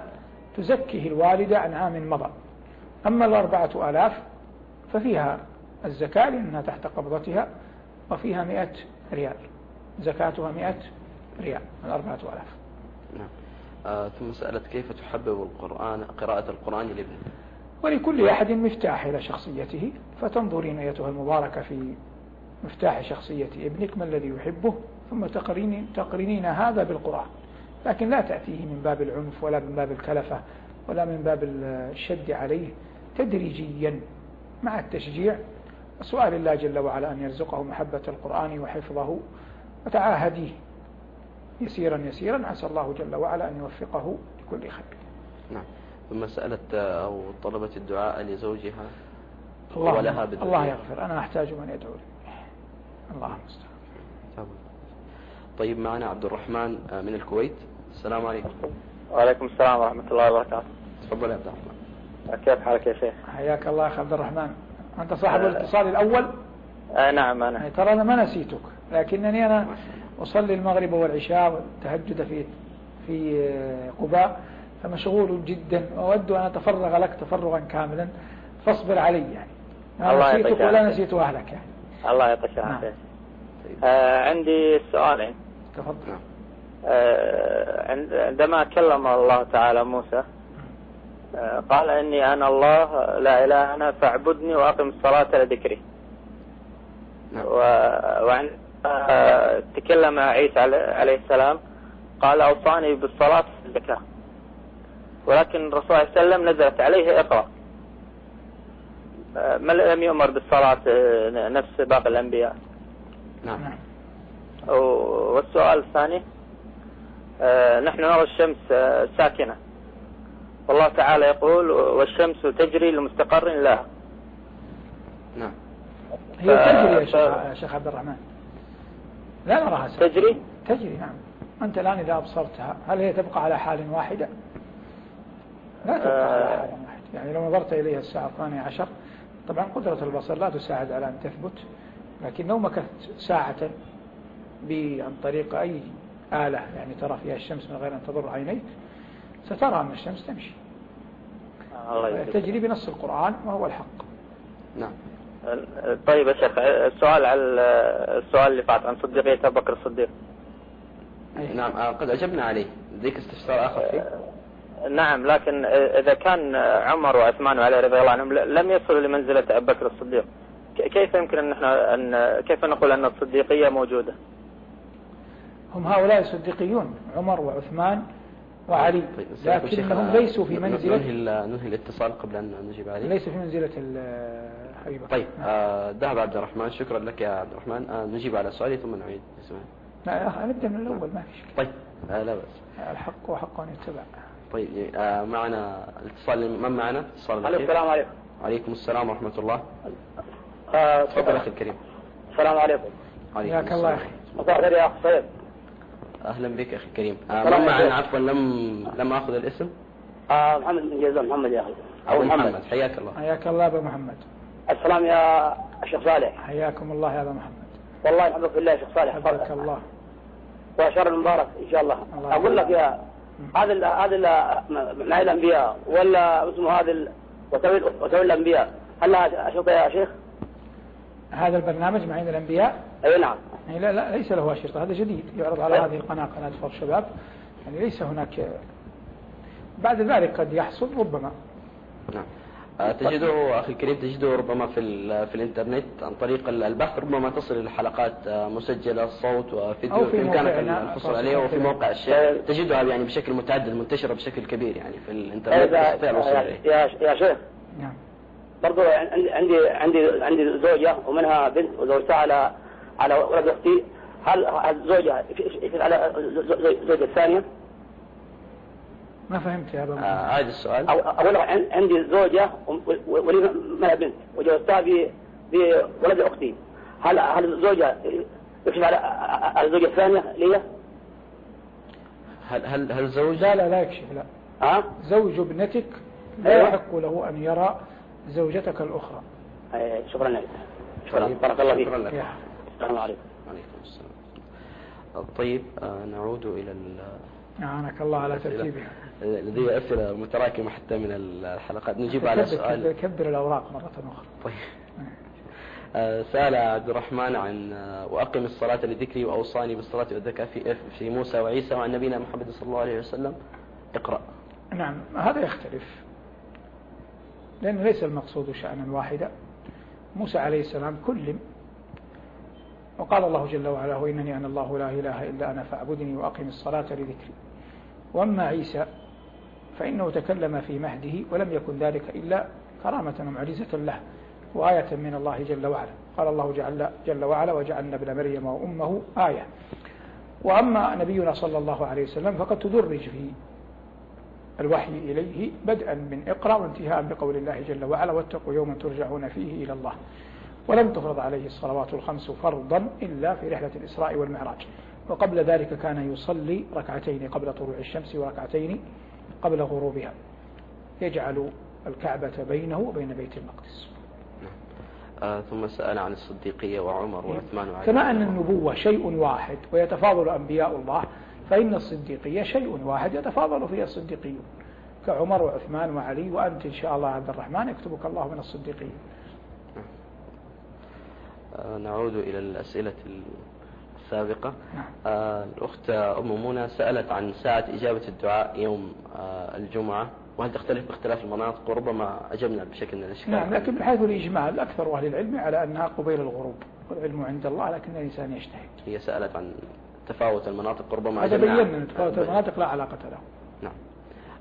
تزكيه الوالدة عن عام مضى. أما الأربعة آلاف ففيها الزكاة لأنها تحت قبضتها وفيها مئة ريال. زكاتها مئة ريال الأربعة آلاف. نعم. آه ثم سألت كيف تحبب القرآن قراءة القرآن لابنك ولكل أحد مفتاح إلى شخصيته فتنظرين أيتها المباركة في مفتاح شخصية ابنك ما الذي يحبه ثم تقرينين, تقرينين هذا بالقرآن. لكن لا تأتيه من باب العنف ولا من باب الكلفة ولا من باب الشد عليه تدريجيا مع التشجيع. وسؤال الله جل وعلا أن يرزقه محبة القرآن وحفظه وتعاهديه. يسيرا يسيرا عسى الله جل وعلا أن يوفقه لكل خير. نعم. ثم سألت أو طلبت الدعاء لزوجها. الله ولها الله يغفر. أنا أحتاج من يدعو لي. الله المستعان طيب معنا عبد الرحمن من الكويت. السلام عليكم. وعليكم السلام ورحمة الله وبركاته. تفضل يا عبد الرحمن. كيف حالك يا شيخ؟ حياك الله يا عبد الرحمن. أنت صاحب آه. الاتصال الأول؟ آه نعم أنا. يعني ترى أنا ما نسيتك لكنني أنا أصلي المغرب والعشاء والتهجد في في قباء فمشغول جدا وأود أن أتفرغ لك تفرغا كاملا فاصبر علي يعني. الله نسيتك ولا نسيت أهلك يعني. الله يعطيك العافية. نعم. آه عندي سؤالين تفضل. آه عندما كلم الله تعالى موسى آه قال إني أنا الله لا إله أنا فاعبدني وأقم الصلاة لذكري. نعم. وعند آه تكلم عيسى عليه السلام قال أوصاني بالصلاة والزكاة. ولكن الرسول صلى الله عليه وسلم نزلت عليه إقرأ. ما لم يؤمر بالصلاة نفس باقي الأنبياء. نعم. والسؤال الثاني نحن نرى الشمس ساكنة. والله تعالى يقول والشمس تجري لمستقر لها. نعم. هي تجري يا شيخ عبد الرحمن. لا نراها ساكنة. تجري؟ تجري نعم. أنت الآن إذا أبصرتها هل هي تبقى على حال واحدة؟ لا تبقى على حال واحدة. يعني لو نظرت إليها الساعة الثانية عشر طبعا قدرة البصر لا تساعد على أن تثبت لكن لو مكثت ساعة عن طريق أي آلة يعني ترى فيها الشمس من غير أن تضر عينيك سترى أن الشمس تمشي. الله تجري بنص القرآن وهو الحق. نعم. طيب يا شيخ السؤال على السؤال اللي فات عن صديقية أبو بكر الصديق. نعم قد أجبنا عليه. ذيك استفسار آخر فيه نعم لكن إذا كان عمر وعثمان وعلي رضي الله عنهم لم يصلوا لمنزلة أبي بكر الصديق كيف يمكن أن إحنا أن كيف نقول أن الصديقية موجودة؟ هم هؤلاء الصديقيون عمر وعثمان وعلي طيب لكنهم ليسوا في منزلة ننهي, ننهي الاتصال قبل أن نجيب عليه ليسوا في منزلة حبيبة طيب آه ذهب عبد الرحمن. شكرا لك يا عبد الرحمن. آه نجيب على سؤالي ثم نعيد. اسمه نبدأ من الأول ما في شيء. طيب آه لا بأس. الحق وحق أن يتبع. طيب آه معنا الاتصال من معنا؟ اتصال السلام عليكم. وعليكم السلام ورحمة الله. آه تفضل أخي الكريم. السلام عليكم. حياك الله أخي مساء الخير يا أخ سيد أهلا بك أخي الكريم. آه ما معنا؟ عفوا لم لم أخذ الاسم؟ آه محمد بن جيزان محمد يا أخي. أبو محمد. محمد حياك الله. حياك الله أبو محمد. السلام يا الشيخ صالح. حياكم الله يا أبو محمد. والله بالله يا شيخ صالح. حفظك الله. وشهر المبارك إن شاء الله, الله أقول لك يا هذا هذا معي الأنبياء ولا اسمه هذا وتولي الأنبياء. هل لها أشرطة يا شيخ؟ هذا البرنامج معين الأنبياء؟ أي نعم. يعني لا, لا ليس له أشرطة. هذا جديد. يعرض على هذه القناة قناة فر الشباب يعني ليس هناك بعد ذلك قد يحصل ربما. نعم. تجده أخي الكريم تجده ربما في, في الإنترنت عن طريق البحث ربما تصل الحلقات آه، مسجلة صوت وفيديو في إمكانك الحصول عليها وفي موقع الشيخ تجدها يعني بشكل متعدد منتشرة بشكل كبير يعني في الإنترنت يا يا شيخ. نعم. برضو عندي عندي عندي عندي زوجة ومنها بنت وزوجتها على على ولد أختي. هل الزوجة يفيد على الزوجة الثانية؟ ما فهمت يا أبا آه هذا السؤال. أقول عندي زوجة ولي منها بنت وجوزتها بولد أختي. هل هل الزوجة يكشف على الزوجة الثانية لي؟ هل هل هل زوج؟ لا لا لا يكشف لا. ها؟ زوج ابنتك لا أيوة. يحق له أن يرى زوجتك الأخرى. أيه شكرا لك. شكرا. بارك الله فيك. السلام عليكم. وعليكم السلام. طيب آه نعود إلى أعانك الله على ترتيبها. لدي أسئلة متراكمة حتى من الحلقات. نجيب على سؤال. كبر الأوراق مرة أخرى. طيب. سأل عبد الرحمن عن وأقم الصلاة لذكري وأوصاني بالصلاة والزكاة في في موسى وعيسى وعن نبينا محمد صلى الله عليه وسلم. اقرأ. نعم هذا يختلف. لأنه ليس المقصود شأنا واحدا. موسى عليه السلام كلم وقال الله جل وعلا وإنني أنا الله لا إله إلا أنا فاعبدني وأقم الصلاة لذكري. وأما عيسى فإنه تكلم في مهده ولم يكن ذلك إلا كرامة ومعجزة له وآية من الله جل وعلا. قال الله جل, جل وعلا وجعلنا ابن مريم وأمه آية. وأما نبينا صلى الله عليه وسلم فقد تدرج في الوحي إليه بدءا من إقرأ وانتهاء بقول الله جل وعلا واتقوا يوما ترجعون فيه إلى الله. ولم تفرض عليه الصلوات الخمس فرضا إلا في رحلة الإسراء والمعراج. وقبل ذلك كان يصلي ركعتين قبل طلوع الشمس وركعتين قبل غروبها. يجعل الكعبة بينه وبين بيت المقدس. آه ثم سأل عن الصديقية وعمر وعثمان وعلي. كما أن النبوة شيء واحد ويتفاضل أنبياء الله فإن الصديقية شيء واحد يتفاضل فيها الصديقيون. كعمر وعثمان وعلي وأنت إن شاء الله عبد الرحمن يكتبك الله من الصديقين آه نعود إلى الأسئلة السابقة. نعم. آه الأخت أم منى سألت عن ساعة إجابة الدعاء يوم آه الجمعة وهل تختلف باختلاف المناطق؟ وربما أجبنا بشكل من الأشكال. نعم لكن بحيث الإجمال أكثر أهل العلم على أنها قبيل الغروب والعلم عند الله لكن الإنسان يجتهد. هي سألت عن تفاوت المناطق ربما هذا بينا تفاوت المناطق لا علاقة له. نعم.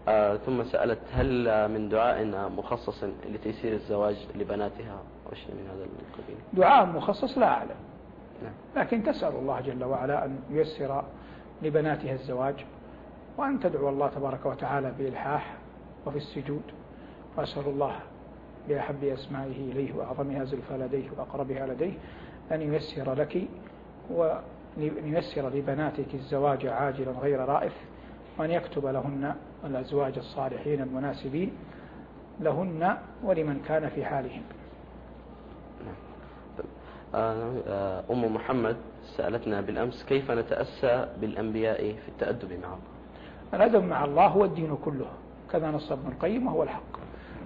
آه ثم سألت هل من دعاء مخصص لتيسير الزواج لبناتها؟ أو شيء من هذا القبيل؟ دعاء مخصص لا أعلم. لكن تسأل الله جل وعلا أن ييسر لبناتها الزواج وأن تدعو الله تبارك وتعالى بإلحاح وفي السجود. وأسأل الله بأحب أسمائه إليه وأعظمها زلفى لديه وأقربها لديه أن ييسر لك وأن ييسر لبناتك الزواج عاجلا غير رائف وأن يكتب لهن الأزواج الصالحين المناسبين لهن ولمن كان في حالهم. أم محمد سألتنا بالأمس كيف نتأسى بالأنبياء في التأدب مع الله؟ الأدب مع الله هو الدين كله كذا نص ابن القيم وهو الحق.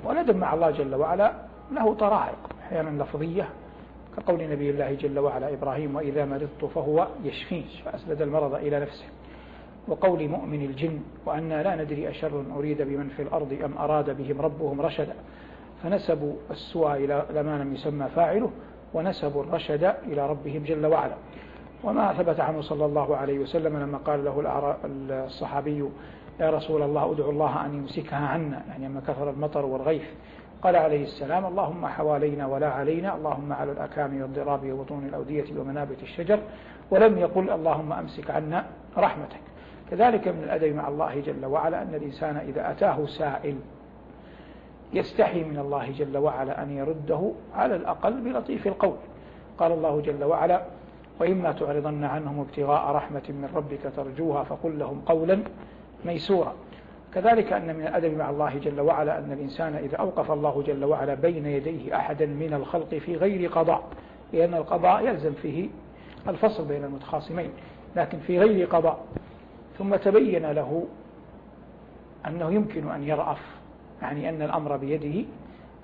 والأدب مع الله جل وعلا له طرائق أحيانا لفظية كقول نبي الله جل وعلا إبراهيم وإذا مرضت فهو يشفين. فأسند المرض إلى نفسه. وقول مؤمن الجن وأنا لا ندري أشر أريد بمن في الأرض أم أراد بهم ربهم رشدا. فنسبوا السوء إلى ما لم يسمى فاعله ونسبوا الرشد إلى ربهم جل وعلا. وما ثبت عنه صلى الله عليه وسلم لما قال له الصحابي يا رسول الله ادعو الله أن يمسكها عنا. يعني لما كثر المطر والغيث قال عليه السلام اللهم حوالينا ولا علينا اللهم على الأكام والضراب وبطون الأودية ومنابت الشجر ولم يقل اللهم أمسك عنا رحمتك. كذلك من الأدب مع الله جل وعلا أن الإنسان إذا أتاه سائل يستحي من الله جل وعلا أن يرده على الأقل بلطيف القول. قال الله جل وعلا وإما تعرضن عنهم ابتغاء رحمة من ربك ترجوها فقل لهم قولا ميسورا. كذلك أن من الأدب مع الله جل وعلا أن الإنسان إذا أوقف الله جل وعلا بين يديه أحدا من الخلق في غير قضاء لأن القضاء يلزم فيه الفصل بين المتخاصمين لكن في غير قضاء. ثم تبين له أنه يمكن أن يرأف يعني أن الأمر بيده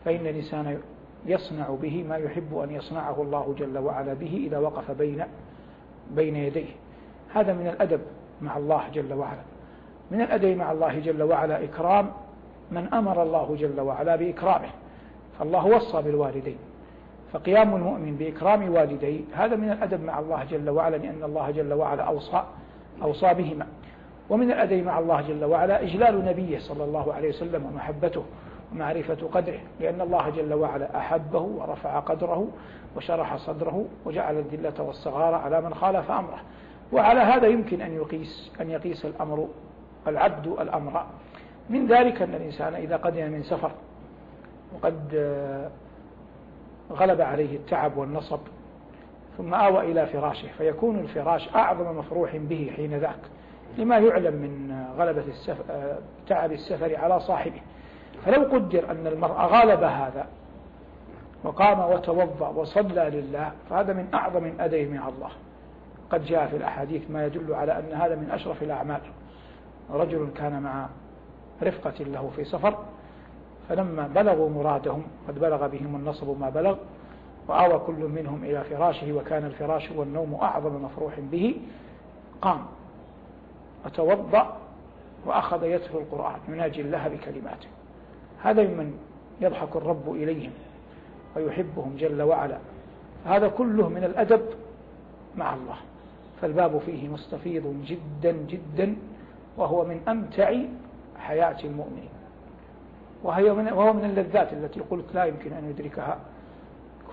فإن الإنسان يصنع به ما يحب أن يصنعه الله جل وعلا به إذا وقف بين بين يديه. هذا من الأدب مع الله جل وعلا. من الأدب مع الله جل وعلا إكرام من أمر الله جل وعلا بإكرامه فالله وصى بالوالدين. فقيام المؤمن بإكرام والديه هذا من الأدب مع الله جل وعلا لأن الله جل وعلا أوصى أوصى بهما. ومن الأدب مع الله جل وعلا إجلال نبيه صلى الله عليه وسلم ومحبته ومعرفة قدره لأن الله جل وعلا أحبه ورفع قدره وشرح صدره وجعل الذلة والصغار على من خالف أمره. وعلى هذا يمكن أن يقيس أن يقيس الأمر العبد الأمر. من ذلك أن الإنسان إذا قدم من سفر وقد غلب عليه التعب والنصب ثم آوى إلى فراشه فيكون الفراش أعظم مفروح به حين ذاك. لما يعلم من غلبة السفر تعب السفر على صاحبه. فلو قدر أن المرء غالب هذا وقام وتوضأ وصلى لله فهذا من أعظم الأدب مع الله. قد جاء في الأحاديث ما يدل على أن هذا من أشرف الأعمال. رجل كان مع رفقة له في سفر فلما بلغوا مرادهم قد بلغ بهم النصب ما بلغ وآوى كل منهم إلى فراشه وكان الفراش والنوم أعظم مفروح به قام. وتوضأ وأخذ يتلو القرآن يناجي الله بكلماته. هذا ممن يضحك الرب إليهم ويحبهم جل وعلا. هذا كله من الأدب مع الله. فالباب فيه مستفيض جدا جدا وهو من أمتع حياة المؤمن وهي من وهو من اللذات التي قلت لا يمكن أن يدركها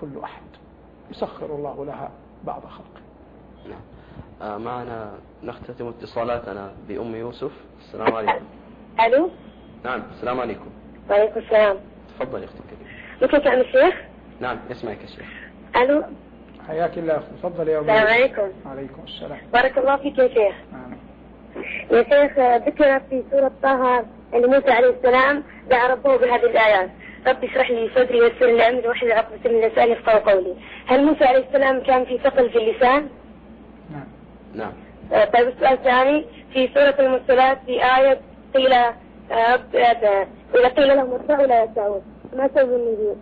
كل أحد. يسخر الله لها بعض خلقه. نعم. معنا نختتم اتصالاتنا بأم يوسف. السلام عليكم. ألو؟ نعم السلام عليكم. وعليكم السلام. تفضل أختي الكريم. ممكن تعمل الشيخ؟ نعم اسمعك يا شيخ. ألو؟ حياك الله أخي تفضل يا أبو السلام عليكم. وعليكم السلام. بارك الله فيك يا شيخ. آمين. يا شيخ ذكر في سورة طه أن موسى عليه السلام دعا ربه بهذه الآيات رب اشرح لي صدري ويسر لي أمري واحلل عقدة من لساني يفقهوا قولي. هل موسى عليه السلام كان في ثقل في اللسان؟ نعم. آه، طيب السؤال الثاني في سورة المرسلات في آية قيل آه، آه، إذا قيل لهم ارجعوا لا يرجعون ما سبب النزول؟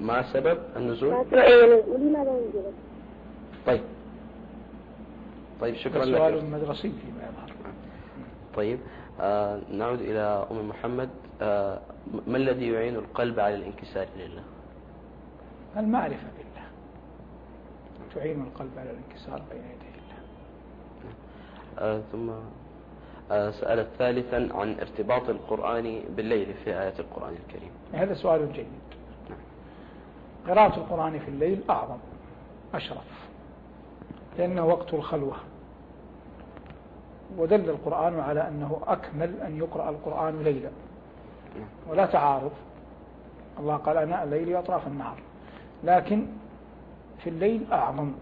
ما سبب النزول؟ ما سبب إيه، ولماذا ينزل؟ طيب. طيب شكرا لك. سؤال مدرسي فيما يظهر. طيب آه نعود إلى أم محمد آه ما الذي يعين القلب على الانكسار لله؟ المعرفة بالله. تعين القلب على الانكسار بين يدي الله آه ثم آه سألت ثالثا عن ارتباط القرآن بالليل في آيات القرآن الكريم. هذا سؤال جيد. قراءة القرآن في الليل أعظم أشرف لأنه وقت الخلوة. ودل القرآن على أنه أكمل أن يقرأ القرآن ليلا. ولا تعارض. الله قال أناء الليل وأطراف النهار. لكن في الليل أعظم.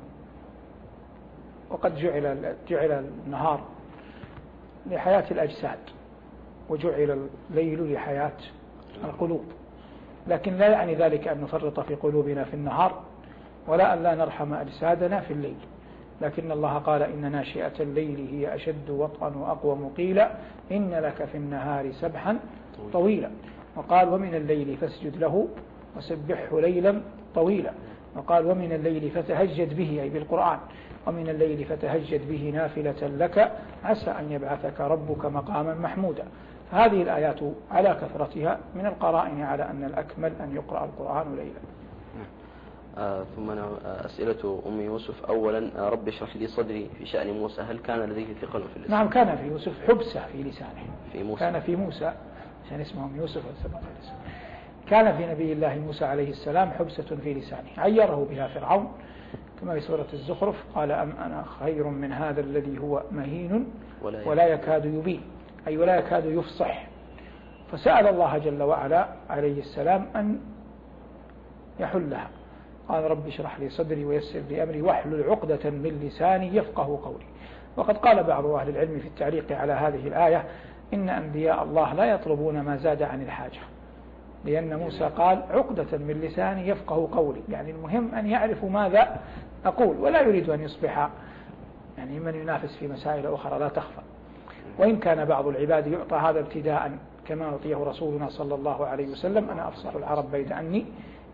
وقد جعل جعل النهار لحياة الأجساد وجعل الليل لحياة القلوب. لكن لا يعني ذلك أن نفرط في قلوبنا في النهار ولا أن لا نرحم أجسادنا في الليل. لكن الله قال إن ناشئة الليل هي أشد وطئا وأقوى مقيلا إن لك في النهار سبحا طويلا. وقال ومن الليل فاسجد له وسبحه ليلا طويلا. وقال ومن الليل فتهجد به أي بالقرآن. ومن الليل فتهجد به نافلة لك. عسى أن يبعثك ربك مقاما محمودا. هذه الآيات على كثرتها من القرائن على أن الأكمل أن يقرأ القرآن ليلا. آه ثم آه أسئلة أم يوسف. أولا آه رب اشرح لي صدري في شأن موسى. هل كان لديه ثقل في اللسان؟ نعم كان في يوسف حبسة في لسانه. في موسى. كان في موسى عشان اسمهم يوسف. كان في نبي الله موسى عليه السلام حبسة في لسانه. عيره بها فرعون. كما في سورة الزخرف؟ قال أم أنا خير من هذا الذي هو مهين ولا, يكاد يبين. أي ولا يكاد يفصح. فسأل الله جل وعلا عليه السلام أن يحلها. قال رب اشرح لي صدري ويسر لي أمري واحلل عقدة من لساني يفقه قولي. وقد قال بعض أهل العلم في التعليق على هذه الآية إن أنبياء الله لا يطلبون ما زاد عن الحاجة. لأن موسى قال عقدة من لساني يفقه قولي. يعني المهم أن يعرفوا ماذا أقول ولا يريد أن يصبح يعني من ينافس في مسائل أخرى لا تخفى. وإن كان بعض العباد يعطى هذا ابتداء كما أعطيه رسولنا صلى الله عليه وسلم أنا أفصح العرب بيد أني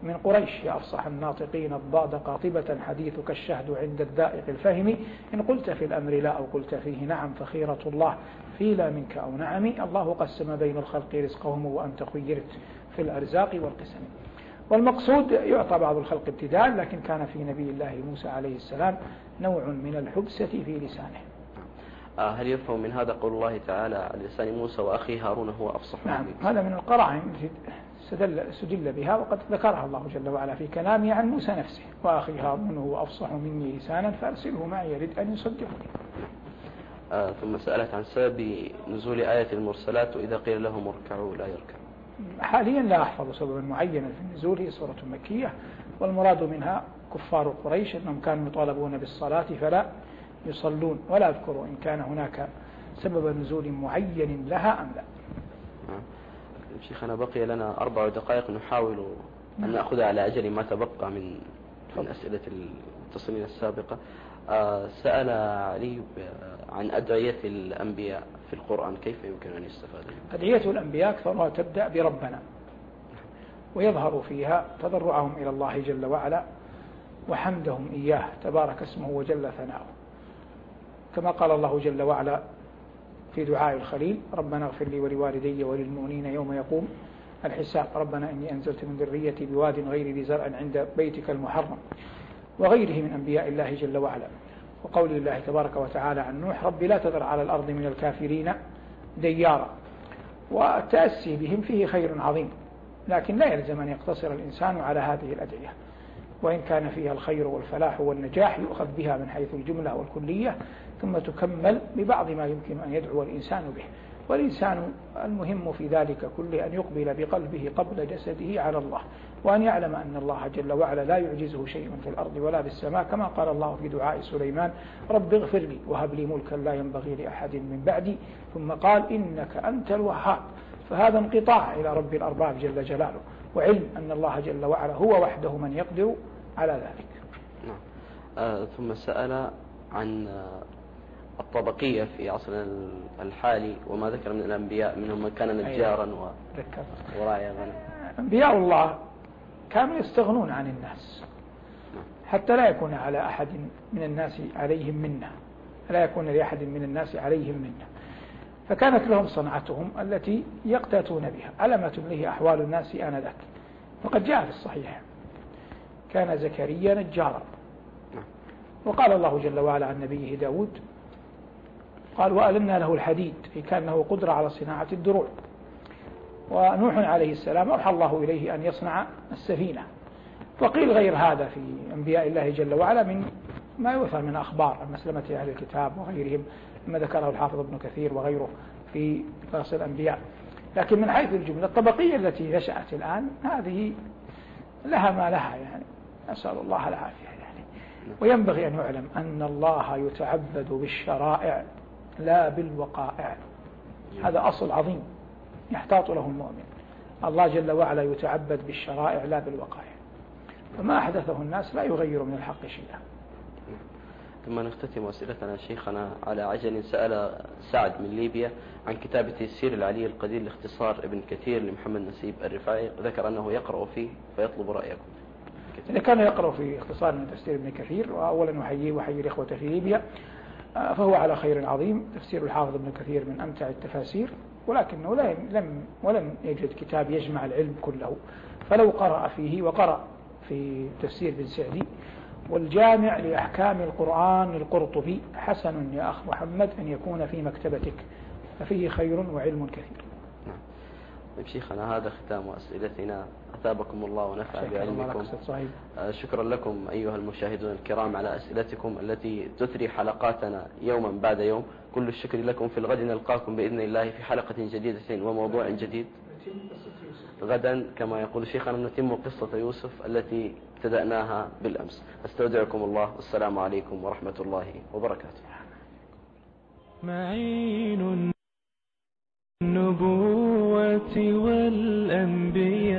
من قريش. يا أفصح الناطقين الضاد قاطبة حديثك الشهد عند الدائق الفهم. إن قلت في الأمر لا أو قلت فيه نعم فخيرة الله. في لا منك أو نعم الله قسم بين الخلق رزقهم وأنت خيرت في الأرزاق والقسم. والمقصود يعطى بعض الخلق ابتداء لكن كان في نبي الله موسى عليه السلام نوع من الحبسة في لسانه. آه، هل يفهم من هذا قول الله تعالى على لسان موسى وأخي هارون هو أفصح نعم هذا من القرائن استدل سجل بها وقد ذكرها الله جل وعلا في كلامه عن موسى نفسه. وأخي هارون هو أفصح مني لسانا فأرسله معي يرد أن يصدقني. آه ثم سألت عن سبب نزول آية المرسلات وإذا قيل لهم اركعوا لا يركعوا حاليا لا أحفظ سببا معينا في النزول هي سورة مكية والمراد منها كفار قريش أنهم كانوا يطالبون بالصلاة فلا يصلون ولا أذكر إن كان هناك سبب نزول معين لها أم لا. شيخنا بقي لنا أربع دقائق نحاول أن. نأخذها على أجل ما تبقى من من أسئلة المتصلين السابقة. آه، سأل علي عن أدعية الأنبياء. في القرآن كيف يمكن أن يستفاد أدعية الأنبياء أكثرها تبدأ بربنا ويظهر فيها تضرعهم إلى الله جل وعلا وحمدهم إياه تبارك اسمه وجل ثناؤه. كما قال الله جل وعلا في دعاء الخليل ربنا اغفر لي ولوالدي وللمؤمنين يوم يقوم. الحساب ربنا إني أنزلت من ذريتي بواد غير ذي زرع عند بيتك المحرم. وغيره من أنبياء الله جل وعلا. وقول الله تبارك وتعالى عن نوح رب لا تذر على الأرض من الكافرين ديارا. والتأسي بهم فيه خير عظيم لكن لا يلزم أن يقتصر الإنسان على هذه الأدعية. وإن كان فيها الخير والفلاح والنجاح يؤخذ بها من حيث الجملة والكلية ثم تكمل ببعض ما يمكن أن يدعو الإنسان به. والإنسان المهم في ذلك كله أن يقبل بقلبه قبل جسده على الله. وأن يعلم أن الله جل وعلا لا يعجزه شيء في الأرض ولا في السماء كما قال الله في دعاء سليمان رب اغفر لي وهب لي ملكا لا ينبغي لأحد من بعدي. ثم قال إنك أنت الوهاب. فهذا انقطاع إلى رب الأرباب جل جلاله وعلم أن الله جل وعلا هو وحده من يقدر على ذلك. نعم. آه ثم سأل عن الطبقية في عصرنا الحالي وما ذكر من الأنبياء منهم من كان نجارا وراعي غنم أنبياء الله كانوا يستغنون عن الناس. حتى لا يكون على أحد من الناس عليهم منة. لا يكون لأحد من الناس عليهم منة. فكانت لهم صنعتهم التي يقتاتون بها. على ما تمليه أحوال الناس آنذاك. وقد جاء في الصحيح. كان زكريا نجارا. وقال الله جل وعلا عن نبيه داود قال وألنا له الحديد. في كان له قدرة على صناعة الدروع. ونوح عليه السلام أوحى الله إليه أن يصنع السفينة. وقيل غير هذا في أنبياء الله جل وعلا من ما يؤثر من أخبار عن مسلمة أهل الكتاب وغيرهم مما ذكره الحافظ ابن كثير وغيره في قصص الأنبياء. لكن من حيث الجملة الطبقية التي نشأت الآن هذه لها ما لها يعني. نسأل الله العافية يعني. وينبغي أن يعلم أن الله يتعبد بالشرائع لا بالوقائع. هذا أصل عظيم. يحتاط له المؤمن. الله جل وعلا يتعبد بالشرائع لا بالوقائع فما أحدثه الناس لا يغير من الحق شيئا. ثم نختتم أسئلتنا شيخنا على عجل سأل سعد من ليبيا عن كتاب تيسير العلي القدير لاختصار ابن كثير لمحمد نسيب الرفاعي ذكر أنه يقرأ فيه فيطلب رأيكم. إذا كان يقرأ في اختصار من تفسير ابن كثير وأولا أحييه وأحيي الإخوة في ليبيا آه، فهو على خير عظيم. تفسير الحافظ ابن كثير من أمتع التفاسير. ولكنه لم ولم يجد كتاب يجمع العلم كله. فلو قرأ فيه وقرأ في تفسير بن سعدي والجامع لأحكام القرآن القرطبي حسن يا أخ محمد أن يكون في مكتبتك ففيه خير وعلم كثير. طيب شيخنا هذا ختام أسئلتنا. أثابكم الله ونفع بعلمكم. آه، شكرا لكم أيها المشاهدون الكرام على أسئلتكم التي تثري حلقاتنا يوما بعد يوم. كل الشكر لكم. في الغد نلقاكم بإذن الله في حلقة جديدة وموضوع جديد. غدا كما يقول شيخنا نتم قصة يوسف التي ابتدأناها بالأمس. أستودعكم الله. والسلام عليكم ورحمة الله وبركاته. معين النبوة والأنبياء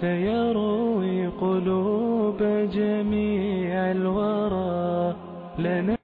سيروي قلوب جميع الورى. لنا